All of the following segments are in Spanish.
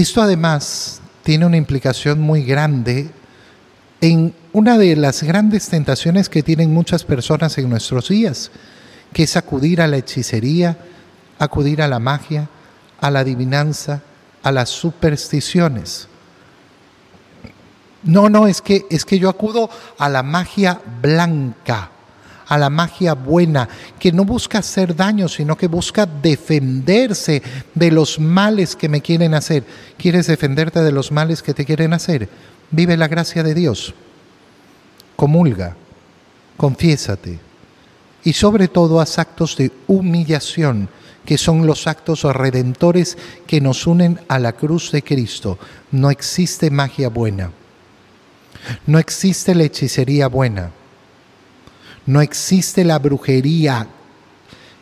Esto además tiene una implicación muy grande en una de las grandes tentaciones que tienen muchas personas en nuestros días, que es acudir a la hechicería, acudir a la magia, a la adivinanza, a las supersticiones. No, no, es que, es que yo acudo a la magia blanca, a la magia buena, que no busca hacer daño, sino que busca defenderse de los males que me quieren hacer. ¿Quieres defenderte de los males que te quieren hacer? Vive la gracia de Dios. Comulga, confiésate. Y sobre todo haz actos de humillación, que son los actos redentores que nos unen a la cruz de Cristo. No existe magia buena. No existe la hechicería buena. No existe la brujería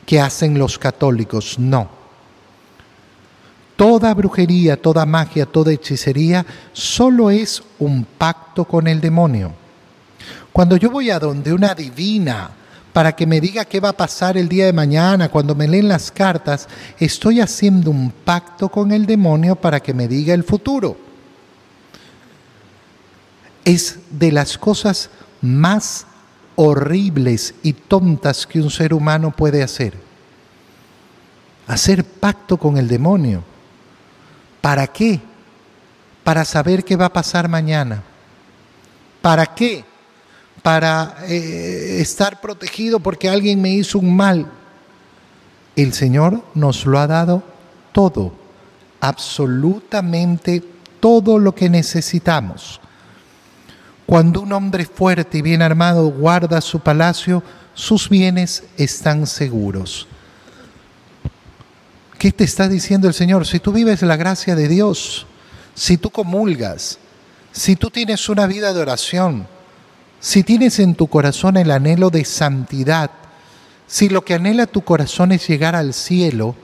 que hacen los católicos. No. Toda brujería, toda magia, toda hechicería solo es un pacto con el demonio. Cuando yo voy a donde una divina para que me diga qué va a pasar el día de mañana, cuando me leen las cartas, estoy haciendo un pacto con el demonio para que me diga el futuro es de las cosas más horribles y tontas que un ser humano puede hacer. Hacer pacto con el demonio. ¿Para qué? Para saber qué va a pasar mañana. ¿Para qué? Para eh, estar protegido porque alguien me hizo un mal. El Señor nos lo ha dado todo, absolutamente todo lo que necesitamos. Cuando un hombre fuerte y bien armado guarda su palacio, sus bienes están seguros. ¿Qué te está diciendo el Señor? Si tú vives la gracia de Dios, si tú comulgas, si tú tienes una vida de oración, si tienes en tu corazón el anhelo de santidad, si lo que anhela tu corazón es llegar al cielo,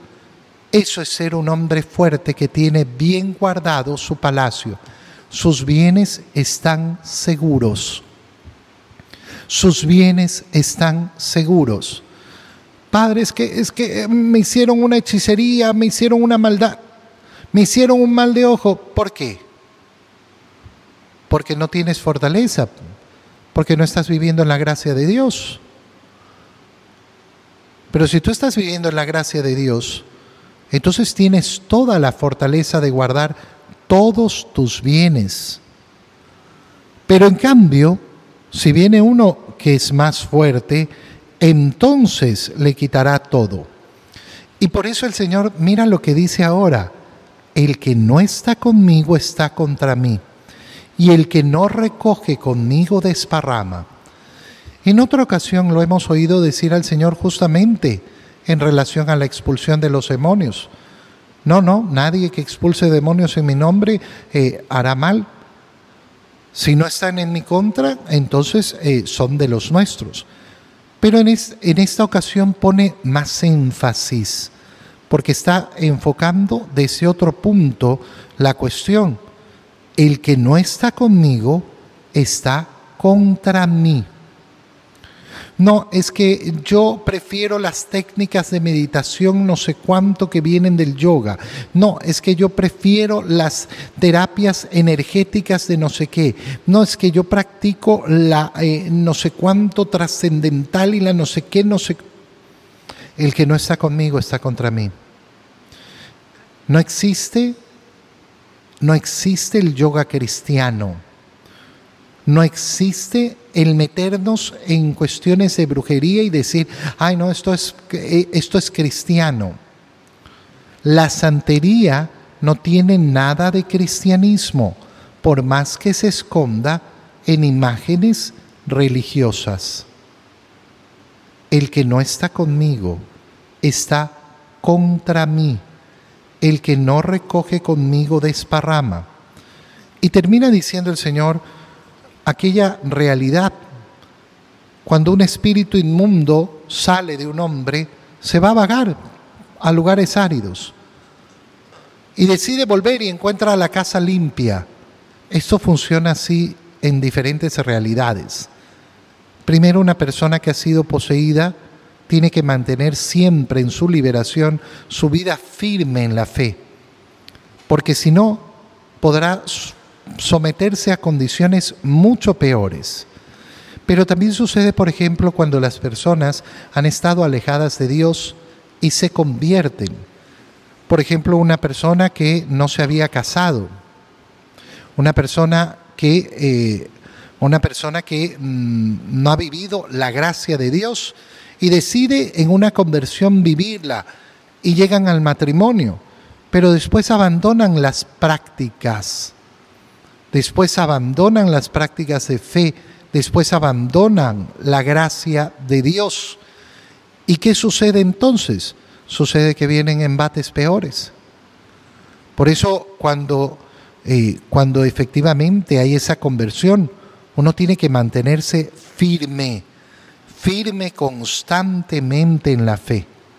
eso es ser un hombre fuerte que tiene bien guardado su palacio sus bienes están seguros. Sus bienes están seguros. Padre, es que, es que me hicieron una hechicería, me hicieron una maldad, me hicieron un mal de ojo. ¿Por qué? Porque no tienes fortaleza, porque no estás viviendo en la gracia de Dios. Pero si tú estás viviendo en la gracia de Dios, entonces tienes toda la fortaleza de guardar todos tus bienes. Pero en cambio, si viene uno que es más fuerte, entonces le quitará todo. Y por eso el Señor, mira lo que dice ahora, el que no está conmigo está contra mí, y el que no recoge conmigo desparrama. En otra ocasión lo hemos oído decir al Señor justamente en relación a la expulsión de los demonios. No, no, nadie que expulse demonios en mi nombre eh, hará mal. Si no están en mi contra, entonces eh, son de los nuestros. Pero en, en esta ocasión pone más énfasis, porque está enfocando desde otro punto la cuestión. El que no está conmigo está contra mí. No, es que yo prefiero las técnicas de meditación no sé cuánto que vienen del yoga. No, es que yo prefiero las terapias energéticas de no sé qué. No, es que yo practico la eh, no sé cuánto trascendental y la no sé qué, no sé. El que no está conmigo está contra mí. No existe, no existe el yoga cristiano no existe el meternos en cuestiones de brujería y decir, ay no, esto es, esto es cristiano. La santería no tiene nada de cristianismo, por más que se esconda en imágenes religiosas. El que no está conmigo está contra mí. El que no recoge conmigo desparrama. Y termina diciendo el Señor, aquella realidad. Cuando un espíritu inmundo sale de un hombre, se va a vagar a lugares áridos y decide volver y encuentra la casa limpia. Esto funciona así en diferentes realidades. Primero, una persona que ha sido poseída tiene que mantener siempre en su liberación su vida firme en la fe, porque si no, podrá someterse a condiciones mucho peores. Pero también sucede, por ejemplo, cuando las personas han estado alejadas de Dios y se convierten. Por ejemplo, una persona que no se había casado, una persona que, eh, una persona que mm, no ha vivido la gracia de Dios y decide en una conversión vivirla y llegan al matrimonio, pero después abandonan las prácticas, después abandonan las prácticas de fe, después abandonan la gracia de Dios. ¿Y qué sucede entonces? Sucede que vienen embates peores. Por eso cuando, eh, cuando efectivamente hay esa conversión, uno tiene que mantenerse firme, firme constantemente en la fe.